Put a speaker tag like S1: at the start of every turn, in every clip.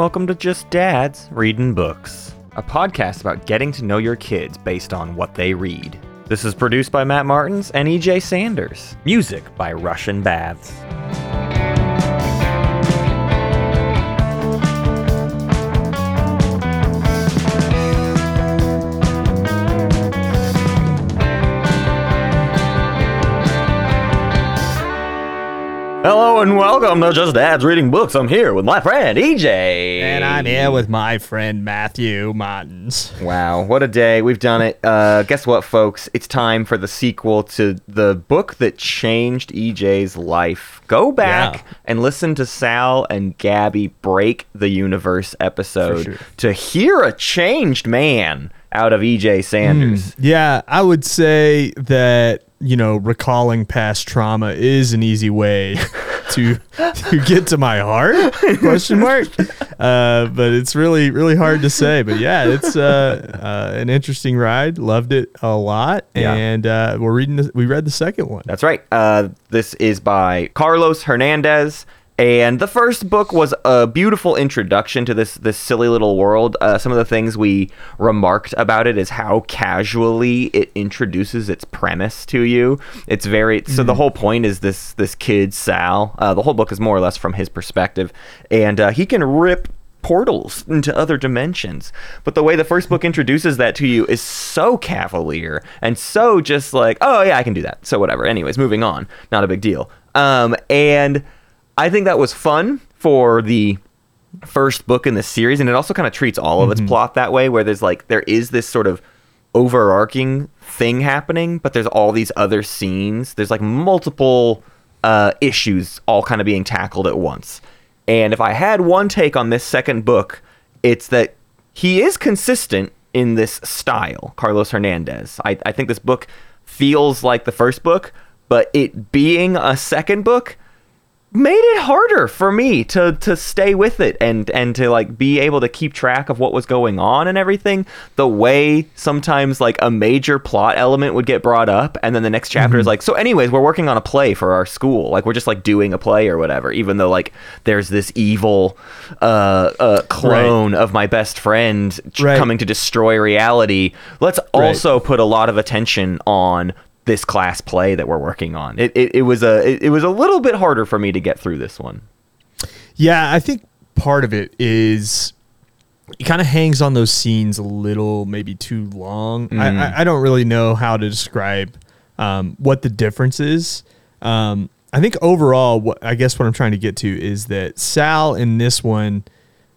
S1: Welcome to Just Dads Reading Books, a podcast about getting to know your kids based on what they read. This is produced by Matt Martins and EJ Sanders. Music by Russian Baths. Hello and welcome to Just Dads Reading Books. I'm here with my friend EJ.
S2: And I'm here with my friend Matthew Martins.
S1: Wow, what a day. We've done it. Uh, guess what, folks? It's time for the sequel to the book that changed EJ's life. Go back
S2: Yeah.
S1: and listen to Sal and Gabi break the universe episode
S2: sure.
S1: to hear a changed man out of EJ Sanders.
S2: Yeah, I would say that, you know, recalling past trauma is an easy way to to get to my heart? Question mark. Uh, but it's really really hard to say. But yeah, it's uh, uh, an interesting ride. Loved it a lot.
S1: Yeah.
S2: And uh, we're reading the, we read the second one.
S1: That's right. Uh, this is by Carlos Hernandez. And the first book was a beautiful introduction to this this silly little world. Uh, some of the things we remarked about it is how casually it introduces its premise to you. It's very so. The whole point is this this kid Sal. Uh, the whole book is more or less from his perspective, and uh, he can rip portals into other dimensions. But the way the first book introduces that to you is so cavalier and so just like, oh yeah, I can do that. So whatever. Anyways, moving on. Not a big deal. Um, and I think that was fun for the first book in the series, and it also kind of treats all of its plot that way, where there's like there is this sort of overarching thing happening, but there's all these other scenes. There's like multiple uh, issues all kind of being tackled at once. And if I had one take on this second book, it's that he is consistent in this style, Carlos Hernandez. I, I think this book feels like the first book, but it being a second book made it harder for me to to stay with it and and to like be able to keep track of what was going on and everything the way sometimes like a major plot element would get brought up and then the next chapter is like so anyways we're working on a play for our school. Like we're just like doing a play or whatever even though like there's this evil uh, uh clone of my best friend
S2: Right.
S1: coming to destroy reality. Let's also put a lot of attention on this class play that we're working on. It, it, it was a it, it was a little bit harder for me to get through this one.
S2: Yeah, I think part of it is it kind of hangs on those scenes a little, maybe too long. I, I, I don't really know how to describe um, what the difference is. Um, I think overall, what I guess what I'm trying to get to is that Sal in this one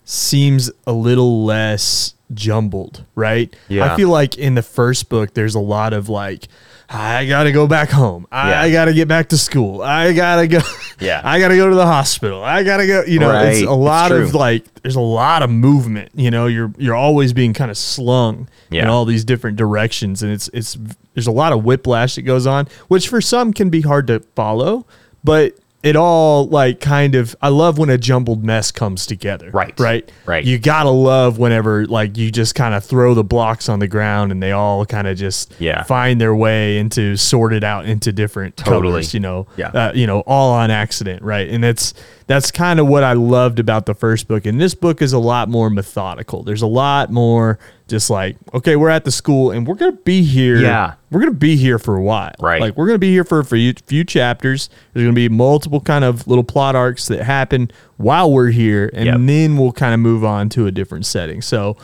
S2: seems a little less jumbled, right?
S1: Yeah.
S2: I feel like in the first book, there's a lot of like, I gotta go back home. I,
S1: Yeah.
S2: gotta get back to school. I gotta go.
S1: Yeah.
S2: I gotta go to the hospital. I gotta go. You know, it's
S1: Right.
S2: a lot
S1: It's
S2: of
S1: true.
S2: like. There's a lot of movement. You know, you're you're always being kind of slung in
S1: Yeah.
S2: all these different directions, and it's it's there's a lot of whiplash that goes on, which for some can be hard to follow, but it all like kind of I love when a jumbled mess comes together.
S1: Right.
S2: Right.
S1: Right.
S2: You gotta love whenever like you just kind of throw the blocks on the ground and they all kind of just
S1: Yeah.
S2: find their way into sorted out into different
S1: Totally.
S2: colors, you know
S1: Yeah.
S2: uh, you know all on accident right and that's that's kind of what i loved about the first book and this book is a lot more methodical there's a lot more just like okay we're at the school and we're gonna be here
S1: Yeah.
S2: we're gonna be here for a while
S1: Right.
S2: like we're gonna be here for a few, few chapters there's gonna be multiple kind of little plot arcs that happen while we're here and
S1: Yep.
S2: then we'll kind of move on to a different setting so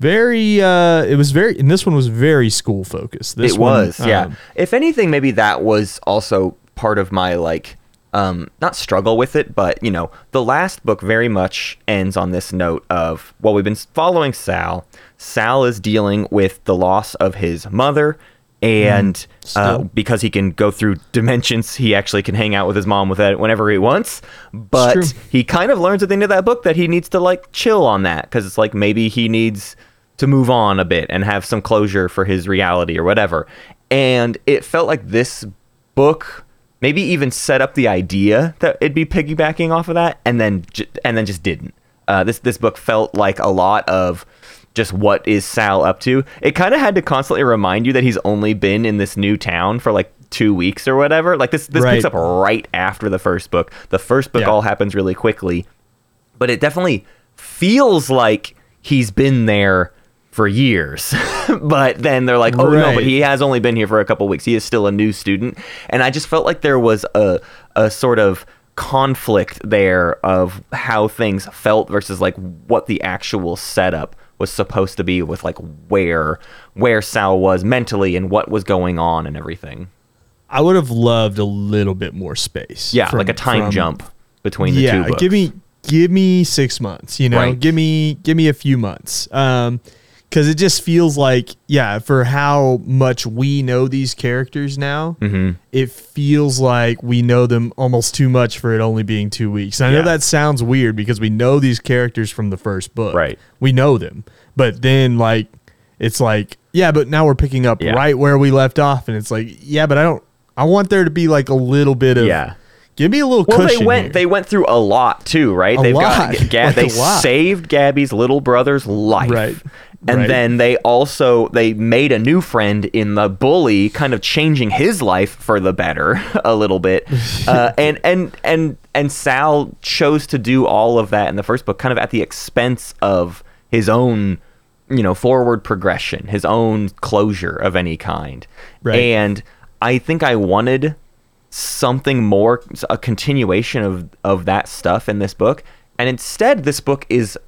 S2: very uh it was very and this one was very school focused this
S1: it
S2: one,
S1: was, yeah.
S2: um,
S1: if anything, maybe that was also part of my like um not struggle with it, but you know, the last book very much ends on this note of well, we've been following Sal. Sal is dealing with the loss of his mother. And uh, because he can go through dimensions, he actually can hang out with his mom with it whenever he wants. But he kind of learns at the end of that book that he needs to like chill on that because it's like maybe he needs to move on a bit and have some closure for his reality or whatever. And it felt like this book maybe even set up the idea that it'd be piggybacking off of that, and then j- and then just didn't. Uh, this this book felt like a lot of just what is Sal up to. It kind of had to constantly remind you that he's only been in this new town for like two weeks or whatever. Like this this
S2: Right.
S1: picks up right after the first book. The first book
S2: Yeah.
S1: all happens really quickly, but it definitely feels like he's been there for years. but then they're like, oh no, but he has only been here for a couple weeks. He is still a new student. And I just felt like there was a a sort of conflict there of how things felt versus like what the actual setup was supposed to be with like where where Sal was mentally and what was going on and everything.
S2: I would have loved a little bit more space.
S1: Yeah,
S2: from-
S1: like a time
S2: from-
S1: jump between the
S2: yeah,
S1: two books.
S2: give me give me six months. You know,
S1: Right.
S2: give me give me a few months. Um, because it just feels like yeah, for how much we know these characters now,
S1: Mm-hmm.
S2: it feels like we know them almost too much for it only being two weeks. And I
S1: Yeah.
S2: know that sounds weird because we know these characters from the first book.
S1: Right.
S2: We know them, but then like it's like yeah, but now we're picking up
S1: Yeah.
S2: right where we left off, and it's like yeah, but I don't. I want there to be like a little bit of
S1: Yeah.
S2: Give me a little
S1: Well,
S2: cushion.
S1: they went.
S2: here.
S1: They went through a lot too, right?
S2: A
S1: They've
S2: lot.
S1: got. Ga-
S2: Like
S1: they saved Gabi's little brother's life,
S2: Right.
S1: And
S2: Right.
S1: then they also they made a new friend in the bully, kind of changing his life for the better a little bit. Uh, and and and and Sal chose to do all of that in the first book, kind of at the expense of his own, you know, forward progression, his own closure of any kind.
S2: Right.
S1: And I think I wanted something more a continuation of of that stuff in this book and instead this book is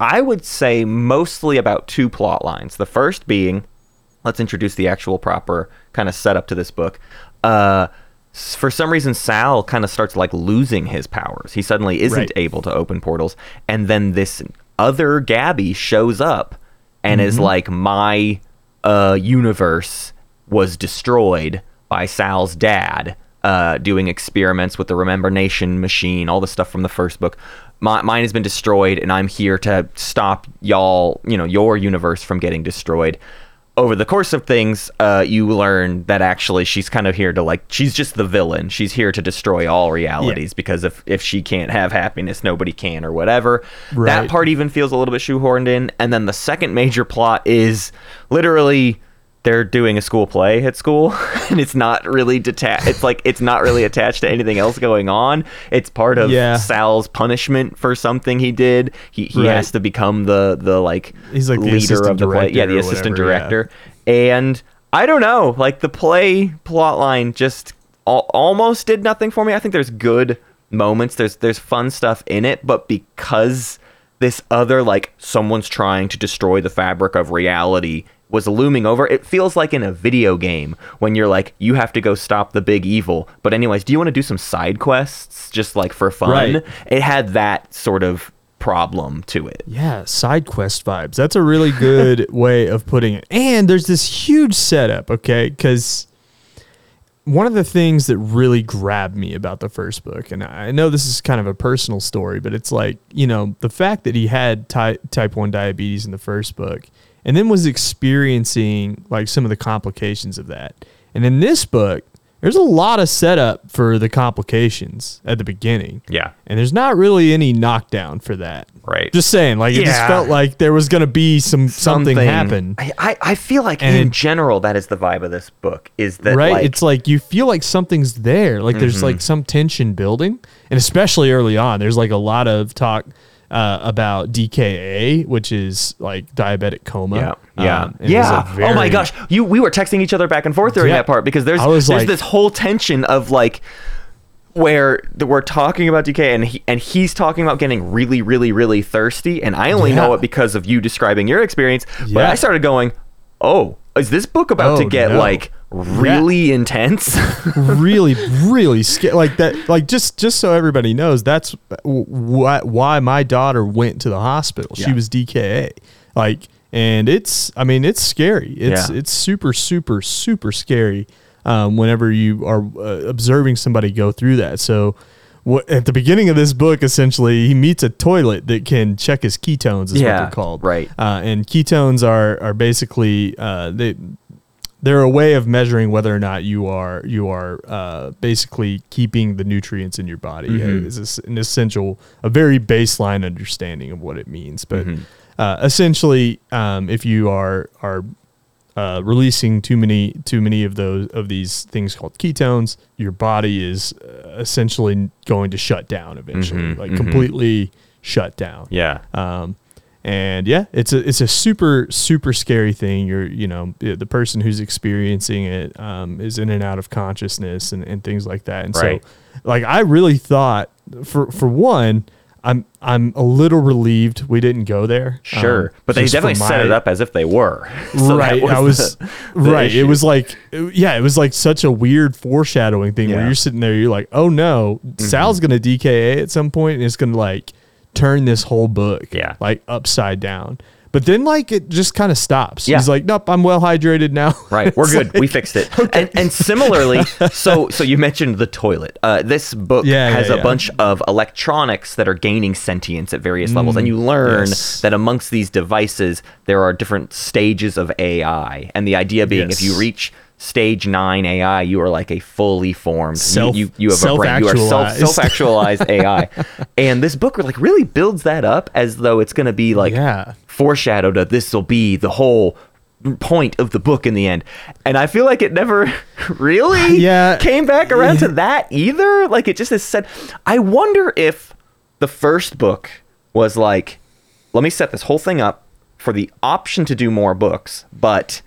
S1: i would say mostly about two plot lines. The first being let's introduce the actual proper kind of setup to this book. Uh for some reason sal kind of starts like losing his powers. He suddenly isn't
S2: Right.
S1: able to open portals. And then this other gabi shows up and is like my uh universe was destroyed by Sal's dad uh, doing experiments with the Remember Nation machine, all the stuff from the first book. My, mine has been destroyed, and I'm here to stop y'all, you know, your universe from getting destroyed. Over the course of things, uh, you learn that actually she's kind of here to like she's just the villain. She's here to destroy all realities because if if she can't have happiness, nobody can or whatever. That part even feels a little bit shoehorned in. And then the second major plot is literally they're doing a school play at school and it's not really detached it's like it's not really attached to anything else going on it's part of
S2: Yeah.
S1: sal's punishment for something he did he, he
S2: Right.
S1: has to become the the like
S2: He's like
S1: leader of the play yeah the assistant
S2: whatever, yeah.
S1: director and i don't know like the play plot line just al- almost did nothing for me i think there's good moments there's there's fun stuff in it but because this other like someone's trying to destroy the fabric of reality was looming over it feels like in a video game when you're like you have to go stop the big evil but anyways do you want to do some side quests just like for fun
S2: Right.
S1: it had that sort of problem to it
S2: Yeah, side quest vibes. That's a really good way of putting it. And there's this huge setup, okay? Because one of the things that really grabbed me about the first book, and I know this is kind of a personal story, but it's like, you know, the fact that he had ty- type 1 diabetes in the first book and then was experiencing like some of the complications of that. And in this book, there's a lot of setup for the complications at the beginning.
S1: Yeah.
S2: And there's not really any knockdown for that.
S1: Right.
S2: Just saying, like it just felt like there was gonna be some something, happen.
S1: I, I, I feel like
S2: And
S1: in
S2: it-
S1: general that is the vibe of this book is that
S2: right?
S1: like,
S2: it's like you feel like something's there. Like there's
S1: Mm-hmm.
S2: like some tension building. And especially early on, there's like a lot of talk uh, about DKA, which is like diabetic coma.
S1: Yeah, yeah,
S2: Um, and it's a
S1: yeah. oh my gosh, you we were texting each other back and forth during
S2: Yeah.
S1: that part because there's there's
S2: like-
S1: this whole tension of like where we're talking about DK and he, and he's talking about getting really really really thirsty and I only know it because of you describing your experience. But
S2: Yeah.
S1: I started going, oh, is this book about to
S2: Oh,
S1: get
S2: no.
S1: like really intense?
S2: really really scary like that like just just so everybody knows that's why why my daughter went to the hospital she was dka like and it's i mean it's scary it's
S1: Yeah.
S2: it's super super super scary um, whenever you are uh, observing somebody go through that so what, at the beginning of this book, essentially, he meets a toilet that can check his ketones, is what they're called.
S1: right.
S2: Uh, and ketones are are basically uh, they they're a way of measuring whether or not you are you are uh, basically keeping the nutrients in your body.
S1: Mm-hmm.
S2: It's an essential, a very baseline understanding of what it means. But
S1: Mm-hmm.
S2: uh, essentially, um, if you are are uh, releasing too many too many of those of these things called ketones, your body is uh, essentially going to shut down eventually,
S1: Mhm,
S2: like
S1: mhm.
S2: completely shut down.
S1: Yeah.
S2: Um, and yeah, it's a it's a super super scary thing. You're you know the person who's experiencing it um, is in and out of consciousness and, and things like that. And
S1: Right.
S2: so, like I really thought for for one, I'm I'm a little relieved we didn't go there.
S1: Sure.
S2: um,
S1: but they definitely set
S2: my-
S1: it up as if they were. So
S2: right. I was
S1: the- the
S2: right. It was like yeah, it was like such a weird foreshadowing thing where
S1: Yeah. Mm-hmm.
S2: you're sitting there, you're like, oh no, Sal's gonna DKA at some point and it's gonna like turn this whole book
S1: Yeah.
S2: like upside down. But then like it just kind of stops.
S1: Yeah.
S2: He's like, nope, I'm well hydrated now.
S1: Right, we're good. we fixed it. And, and similarly, so so you mentioned the toilet. Uh, this book
S2: Yeah,
S1: has
S2: yeah,
S1: a bunch of electronics that are gaining sentience at various levels, and you learn
S2: Mm, yes.
S1: that amongst these devices there are different stages of AI. And the idea being, if you reach stage nine AI, you are like a fully formed.
S2: Self-
S1: you, you, have a brain. You are self
S2: self-actualized.
S1: AI. And this book like really builds that up as though it's going to be like
S2: Yeah.
S1: foreshadowed that this will be the whole point of the book in the end. And I feel like it never really
S2: Yeah.
S1: came back around to that either. Like it just is said I wonder if the first book was like let me set this whole thing up for the option to do more books, but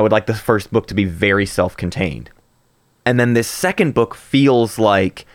S1: I would like the first book to be very self-contained. And then this second book feels like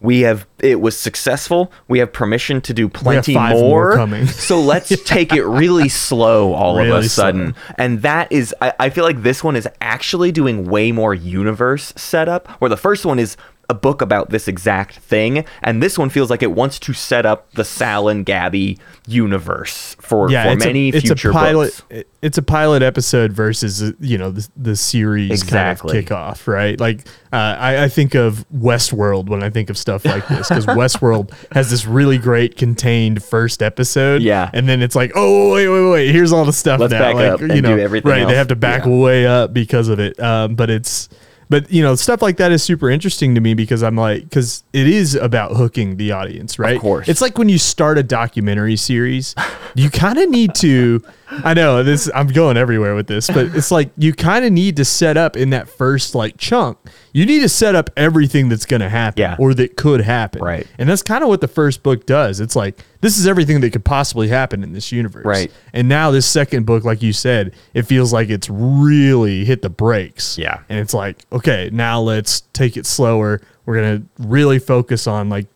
S1: we have it was successful. We have permission to do plenty
S2: more coming.
S1: so let's take it really slow all of a sudden. And that is, I, I feel like this one is actually doing way more universe setup, where the first one is a book about this exact thing. And this one feels like it wants to set up the Sal and Gabi universe for,
S2: Yeah,
S1: for many
S2: a, it's
S1: future
S2: a pilot.
S1: books.
S2: it- It's a pilot episode versus uh, you know the the series
S1: Exactly.
S2: kind of kickoff, right? Like uh, I, I think of Westworld when I think of stuff like this because Westworld has this really great contained first episode,
S1: Yeah.
S2: and then it's like, oh wait, wait, wait, here's all the stuff
S1: Let's
S2: now,
S1: back
S2: like
S1: up
S2: you
S1: and
S2: know,
S1: do everything
S2: right?
S1: else.
S2: They have to back
S1: Yeah.
S2: way up because of it, um, but it's. But you know stuff like that is super interesting to me because I'm like because it is about hooking the audience, right?
S1: Of course.
S2: It's like when you start a documentary series, you kind of need to. I know this. I'm going everywhere with this, but it's like you kind of need to set up in that first like chunk. You need to set up everything that's going to happen,
S1: Yeah.
S2: or that could happen,
S1: Right.
S2: And that's kind of what the first book does. It's like this is everything that could possibly happen in this universe,
S1: Right.
S2: And now this second book, like you said, it feels like it's really hit the brakes,
S1: Yeah.
S2: And it's like, okay, now let's take it slower. We're gonna really focus on like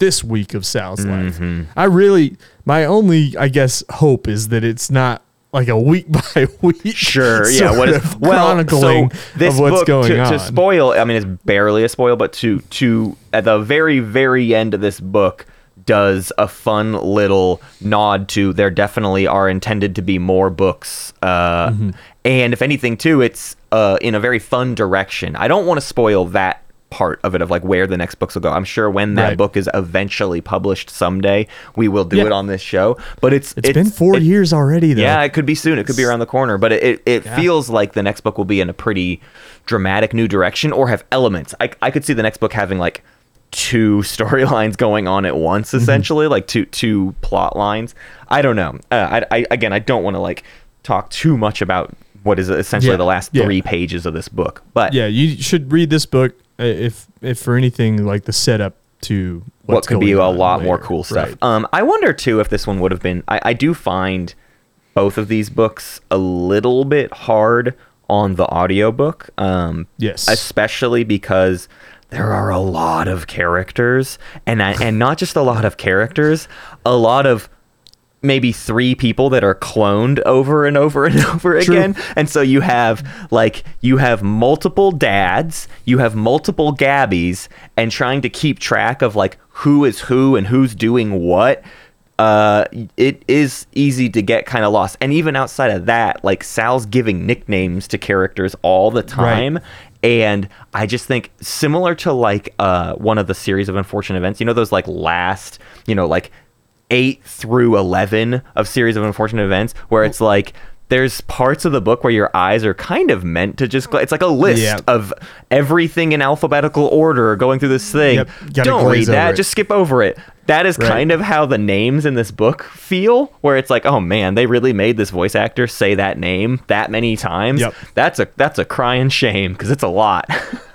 S2: this week of Sal's
S1: Mm-hmm.
S2: life. I really, my only, I guess, hope is that it's not like a week by week.
S1: Sure. Yeah. What is well?
S2: chronicling
S1: So this
S2: of what's
S1: book
S2: going
S1: to,
S2: on.
S1: to spoil. I mean, it's barely a spoil, but to to at the very very end of this book does a fun little nod to there definitely are intended to be more books uh
S2: Mm-hmm.
S1: and if anything too it's uh in a very fun direction i don't want to spoil that part of it of like where the next books will go i'm sure when that
S2: Right.
S1: book is eventually published someday we will do
S2: Yeah.
S1: it on this show but it's
S2: it's been four
S1: it-
S2: years already, though.
S1: yeah, it could be soon. It could be around the corner, but it, it, it
S2: Yeah.
S1: feels like the next book will be in a pretty dramatic new direction or have elements. I, I could see the next book having like two storylines going on at once,
S2: Mm-hmm.
S1: essentially, like two two plot lines. I don't know. Uh, I, I again, I don't want to like talk too much about what is essentially
S2: Yeah,
S1: the last three pages of this book, but
S2: yeah. You should read this book if if for anything like the setup to
S1: what could be a lot more cool stuff.
S2: Right.
S1: Um, I wonder too if this one would have been. I, I do find both of these books a little bit hard on the audiobook. Um,
S2: Yes.
S1: especially because there are a lot of characters, and I, and not just a lot of characters, a lot of maybe three people that are cloned over and over and over
S2: True.
S1: again. And so you have like you have multiple dads you have multiple gabis and trying to keep track of like who is who and who's doing what uh it is easy to get kind of lost. And even outside of that like sal's giving nicknames to characters all the time. And i just think similar to like uh one of the series of unfortunate events you know those like last you know like 8 through 11 of series of unfortunate events where it's like there's parts of the book where your eyes are kind of meant to just gla- it's like a list of everything in alphabetical order going through this thing.
S2: Yep,
S1: don't read that just skip over it. That is
S2: Right.
S1: kind of how the names in this book feel where it's like oh man they really made this voice actor say that name that many times.
S2: Yep.
S1: that's a that's a crying shame because it's a lot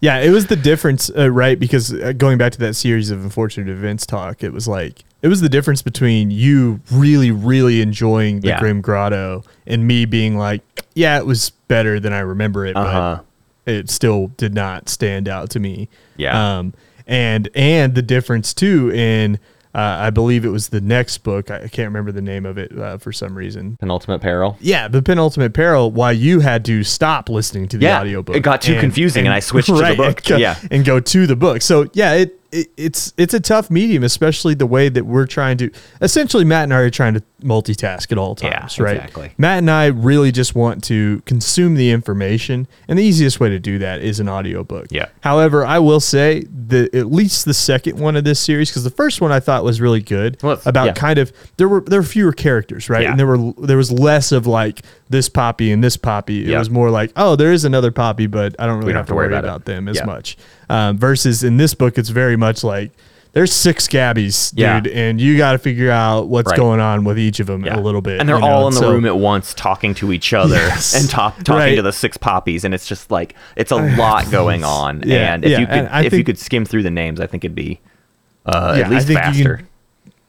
S2: Yeah, it was the difference, uh, right? Because uh, going back to that series of unfortunate events talk, it was like it was the difference between you really, really enjoying the
S1: Yeah.
S2: Grim Grotto and me being like, yeah, it was better than I remember it,
S1: Uh-huh.
S2: but it still did not stand out to me.
S1: Yeah.
S2: Um, and and the difference too in uh, I believe it was the next book. I can't remember the name of it uh, for some reason.
S1: Penultimate peril.
S2: Yeah, the penultimate peril. Why you had to stop listening to the
S1: Yeah,
S2: audiobook.
S1: it got too confusing and I switched to the book.
S2: and go-
S1: Yeah.
S2: and go to the book. So yeah, it, it it's it's a tough medium, especially the way that we're trying to. Essentially, Matt and I are trying to multitask at all
S1: Yeah,
S2: times, right?
S1: exactly.
S2: Matt and I really just want to consume the information, and the easiest way to do that is an audiobook.
S1: Yeah.
S2: However, I will say that at least the second one of this series, because the first one I thought was really good
S1: Well,
S2: about
S1: yeah.
S2: kind of there were there were fewer characters, right?
S1: Yeah.
S2: And there were there was less of like this poppy and this poppy. It
S1: Yeah.
S2: was more like, oh, there is another poppy, but I don't really have, to worry about,
S1: it.
S2: them as much. Um, versus in this book, it's very much like there's six Gabis, dude,
S1: Yeah.
S2: and you got to figure out what's
S1: Right.
S2: going on with each of them
S1: Yeah.
S2: a little bit.
S1: And they're
S2: you know?
S1: all in the
S2: So-
S1: room at once talking to each other
S2: Yes.
S1: and talk, talking
S2: Right.
S1: to the six poppies. And it's just like, it's a lot going on.
S2: Yeah,
S1: And if you could, if you could skim through the names, I think it'd be uh, at least
S2: think
S1: faster.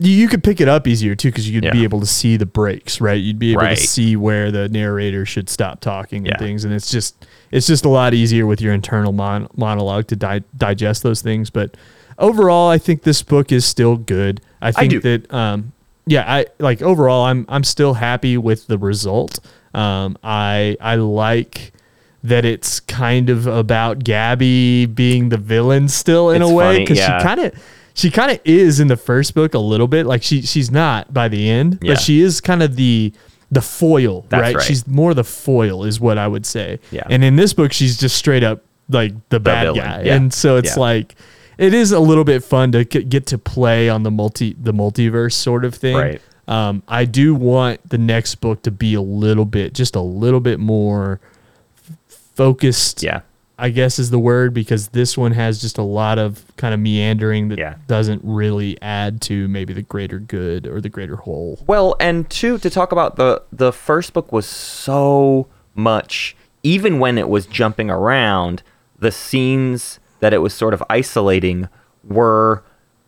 S2: You, you could pick it up easier too because you'd be able to see the breaks, right? You'd be able
S1: Right.
S2: to see where the narrator should stop talking
S1: Yeah.
S2: and things, and it's just it's just a lot easier with your internal mon- monologue to di- digest those things. But overall, I think this book is still good. I think
S1: do.
S2: that um, yeah, I like overall, I'm I'm still happy with the result. Um, I I like that it's kind of about Gabi being the villain still in
S1: It's
S2: a way because
S1: yeah.
S2: she kind of she kind of is in the first book a little bit like she she's not by the end
S1: Yeah.
S2: but she is kind of the the foil right?
S1: right.
S2: she's more the foil is what i would say
S1: Yeah.
S2: and in this book she's just straight up like the, bad
S1: villain,
S2: guy
S1: yeah.
S2: and so it's
S1: Yeah.
S2: like it is a little bit fun to get to play on the multi the multiverse sort of thing
S1: Right.
S2: um, i do want the next book to be a little bit just a little bit more focused
S1: Yeah.
S2: I guess is the word because this one has just a lot of kind of meandering that
S1: Yeah.
S2: doesn't really add to maybe the greater good or the greater whole.
S1: Well, and two to talk about the the first book was so much even when it was jumping around, the scenes that it was sort of isolating were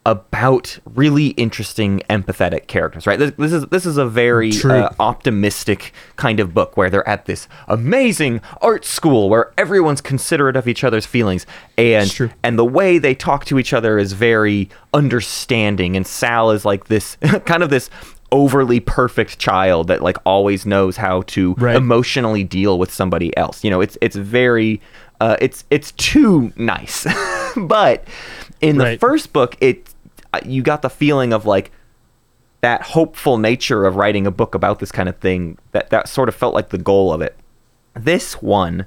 S1: about really interesting empathetic characters, right? This, this is this is a very uh, optimistic kind of book where they're at this amazing art school where everyone's considerate of each other's feelings and and the way they talk to each other is very understanding and Sal is like this kind of this overly perfect child that like always knows how to
S2: Right.
S1: emotionally deal with somebody else. You know, it's it's very uh, it's it's too nice. but in the
S2: Right.
S1: first book it you got the feeling of like that hopeful nature of writing a book about this kind of thing that that sort of felt like the goal of it this one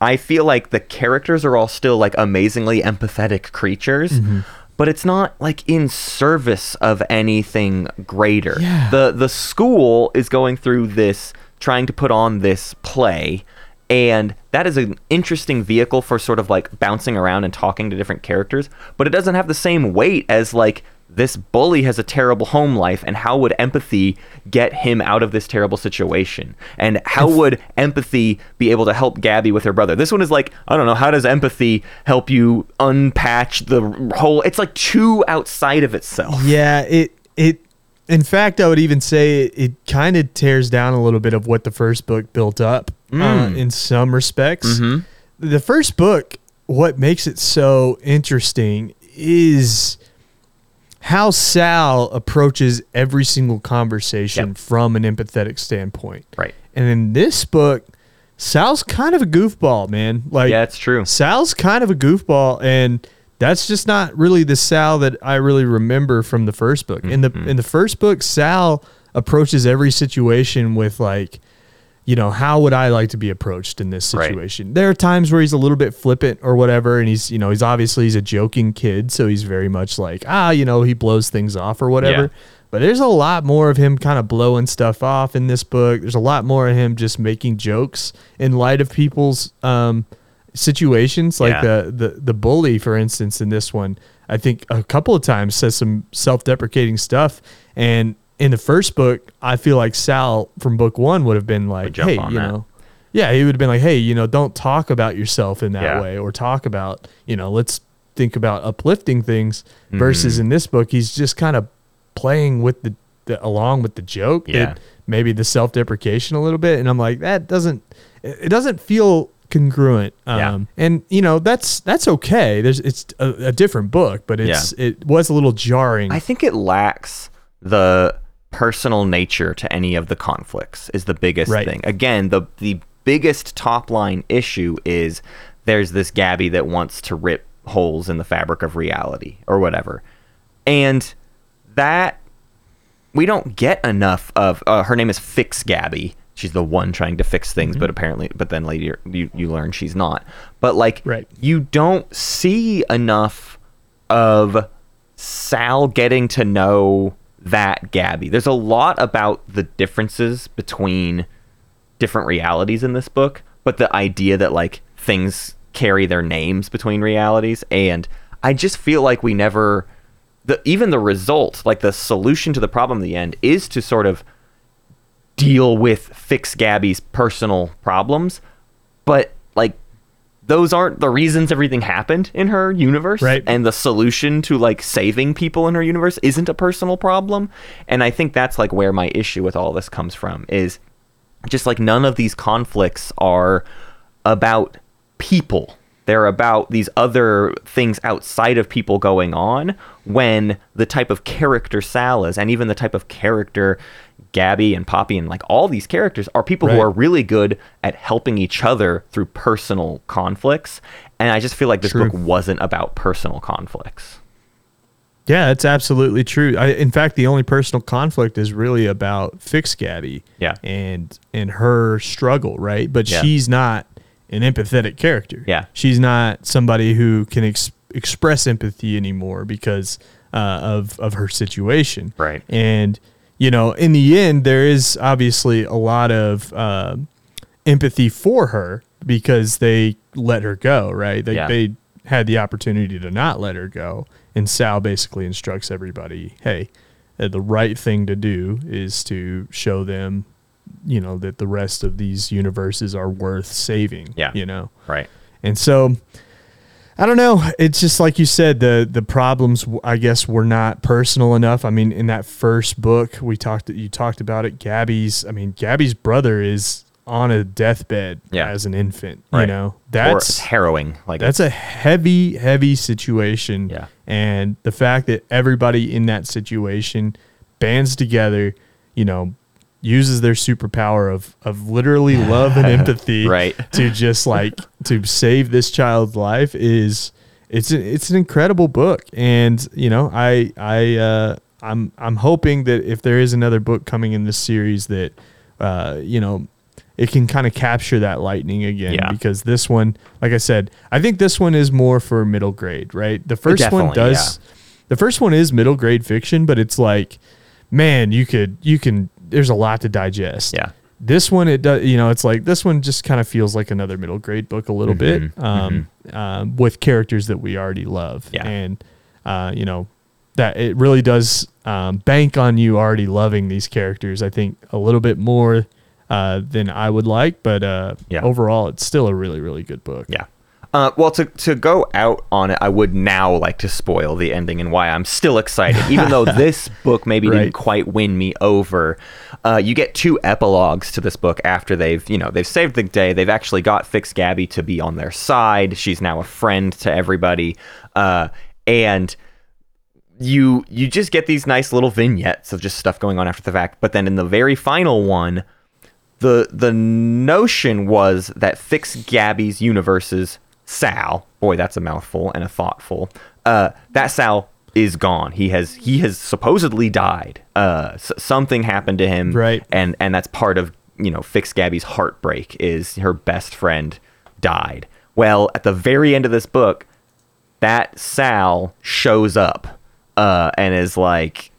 S1: i feel like the characters are all still like amazingly empathetic creatures
S2: Mm-hmm.
S1: but it's not like in service of anything greater
S2: Yeah.
S1: the the school is going through this trying to put on this play and that is an interesting vehicle for sort of like bouncing around and talking to different characters but it doesn't have the same weight as like this bully has a terrible home life and how would empathy get him out of this terrible situation? And how would empathy be able to help gabi with her brother? This one is like i don't know how does empathy help you unpatch the whole it's like too outside of itself.
S2: Yeah, it it in fact I would even say it, it kind of tears down a little bit of what the first book built up uh,
S1: Mm.
S2: in some respects.
S1: Mm-hmm.
S2: The first book what makes it so interesting is how Sal approaches every single conversation
S1: Yep.
S2: from an empathetic standpoint.
S1: right
S2: And in this book, Sal's kind of a goofball, man. Like
S1: yeah it's true
S2: Sal's kind of a goofball, and that's just not really the Sal that I really remember from the first book. In the
S1: Mm-hmm.
S2: in the first book, Sal approaches every situation with like, you know, how would I like to be approached in this
S1: Right.
S2: situation? There are times where he's a little bit flippant or whatever, and he's you know he's obviously he's a joking kid, so he's very much like ah you know he blows things off or whatever.
S1: Yeah.
S2: But there's a lot more of him kind of blowing stuff off in this book. There's a lot more of him just making jokes in light of people's um, situations. Like
S1: Yeah.
S2: the, the the bully, for instance, in this one, I think a couple of times says some self-deprecating stuff. And in the first book, I feel like Sal from book one would have been like, "Hey, you
S1: that.
S2: know, Yeah, he would have been like, "Hey, you know, don't talk about yourself in that
S1: Yeah.
S2: way, or talk about, you know, let's think about uplifting things."
S1: Mm-hmm.
S2: Versus in this book, he's just kind of playing with the, the along with the joke,
S1: Yeah.
S2: maybe the self deprecation a little bit, and I'm like, that doesn't, it doesn't feel congruent.
S1: Yeah.
S2: Um, and you know, that's that's okay. There's it's a, a different book, but it's it was a little jarring.
S1: I think it lacks the personal nature to any of the conflicts is the biggest
S2: Right.
S1: thing. Again, the the biggest top line issue is there's this Gabi that wants to rip holes in the fabric of reality or whatever. And that we don't get enough of uh, her name is Fix Gabi. She's the one trying to fix things, but mm-hmm. apparently, but then later you, you learn she's not. But like,
S2: Right.
S1: you don't see enough of Sal getting to know that Gabi. There's a lot about the differences between different realities in this book, but the idea that like things carry their names between realities and I just feel like we never the even the result, like the solution to the problem in the end is to sort of deal with fix Gabi's personal problems, but like those aren't the reasons everything happened in her universe
S2: Right.
S1: and the solution to like saving people in her universe isn't a personal problem and i think that's like where my issue with all this comes from is just like none of these conflicts are about people they're about these other things outside of people going on when the type of character Sal is and even the type of character Gabi and Poppy and like all these characters are people who are really good at helping each other through personal conflicts and I just feel like this
S2: True.
S1: book wasn't about personal conflicts.
S2: Yeah, it's absolutely true. I, in fact, the only personal conflict is really about Fix Gabi.
S1: Yeah.
S2: And and her struggle, right? But
S1: Yeah.
S2: she's not an empathetic character.
S1: Yeah.
S2: She's not somebody who can ex- express empathy anymore because uh, of of her situation.
S1: Right.
S2: And you know, in the end, there is obviously a lot of uh, empathy for her because they let her go, right? They
S1: Yeah.
S2: they had the opportunity to not let her go, and Sal basically instructs everybody, "Hey, uh, the right thing to do is to show them, you know, that the rest of these universes are worth saving."
S1: Yeah.
S2: you know,
S1: Right.
S2: and so I don't know. It's just like you said the the problems I guess were not personal enough. I mean, in that first book we talked you talked about it Gabi's I mean, Gabi's brother is on a deathbed
S1: Yeah.
S2: as an infant,
S1: Right.
S2: you know. That's
S1: harrowing. Like
S2: that's a heavy heavy situation.
S1: Yeah.
S2: And the fact that everybody in that situation bands together, you know, uses their superpower of of literally love and empathy
S1: Right.
S2: to just like to save this child's life is it's a, it's an incredible book and you know I I uh I'm I'm hoping that if there is another book coming in this series that uh you know it can kind of capture that lightning again
S1: Yeah.
S2: because this one like I said I think this one is more for middle grade right the first one does the first one is middle grade fiction but it's like man you could you can there's a lot to digest
S1: Yeah.
S2: this one it does you know it's like this one just kind of feels like another middle grade book a little
S1: Mhm,
S2: bit um, um, with characters that we already love
S1: Yeah.
S2: and uh, you know that it really does um, bank on you already loving these characters i think a little bit more uh, than i would like but uh,
S1: Yeah.
S2: overall it's still a really really good book
S1: Yeah. Uh, well, to, to go out on it, I would now like to spoil the ending and why I'm still excited, even though this book maybe
S2: Right.
S1: didn't quite win me over. Uh, you get two epilogues to this book after they've, you know, they've saved the day. They've actually got Fix Gabi to be on their side. She's now a friend to everybody, uh, and you you just get these nice little vignettes of just stuff going on after the fact. But then in the very final one, the the notion was that Fix Gabi's universes Sal, boy, that's a mouthful and a thoughtful. Uh, that Sal is gone. He has he has supposedly died. Uh, s- something happened to him,
S2: Right.
S1: And and that's part of you know Fix Gabi's heartbreak is her best friend died. Well, at the very end of this book, that Sal shows up uh, and is like,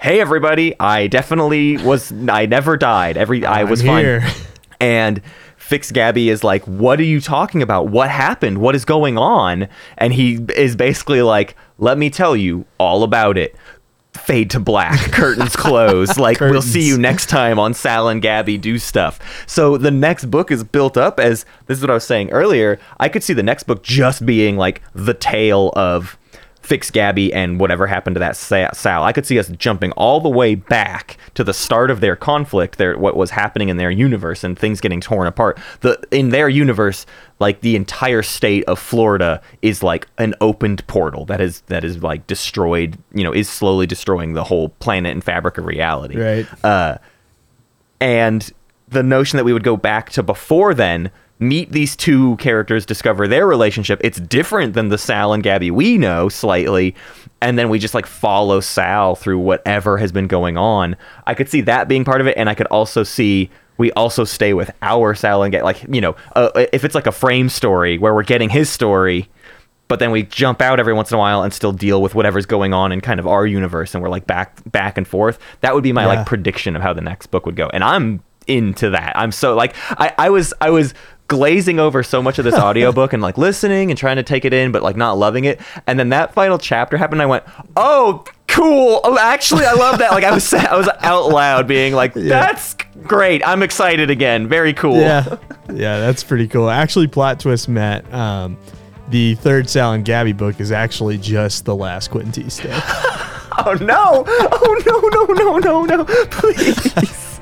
S1: "Hey, everybody! I definitely was. I never died. Every I
S2: I'm
S1: was
S2: here."
S1: fine." And Fix Gabi is like, "What are you talking about? What happened? What is going on?" And he is basically like, "Let me tell you all about it." fade to black, curtains close. Like we'll see you next time on Sal and Gabi do stuff. So the next book is built up as this is what I was saying earlier. I could see the next book just being like the tale of fix Gabi and whatever happened to that Sal. I could see us jumping all the way back to the start of their conflict, their what was happening in their universe and things getting torn apart. The in their universe, like the entire state of Florida is like an opened portal that is that is like destroyed, you know, is slowly destroying the whole planet and fabric of reality.
S2: Right.
S1: Uh and the notion that we would go back to before then meet these two characters discover their relationship. It's different than the sal and gabi we know slightly and then we just like follow sal through whatever has been going on. I could see that being part of it and i could also see we also stay with our sal and get like you know uh, if it's like a frame story where we're getting his story but then we jump out every once in a while and still deal with whatever's going on in kind of our universe and we're like back back and forth that would be my
S2: Yeah.
S1: like prediction of how the next book would go and i'm into that. I'm so like i i was i was glazing over so much of this audiobook and like listening and trying to take it in but like not loving it. And then that final chapter happened and i went oh cool. Oh, actually i love that. Like i was i was out loud being like that's great. I'm excited again. Very cool.
S2: Yeah, yeah, that's pretty cool. Actually, plot twist, Matt. Um, the third Sal and Gabi book is actually just the last Quentin T
S1: oh no. Oh no no no no no. Please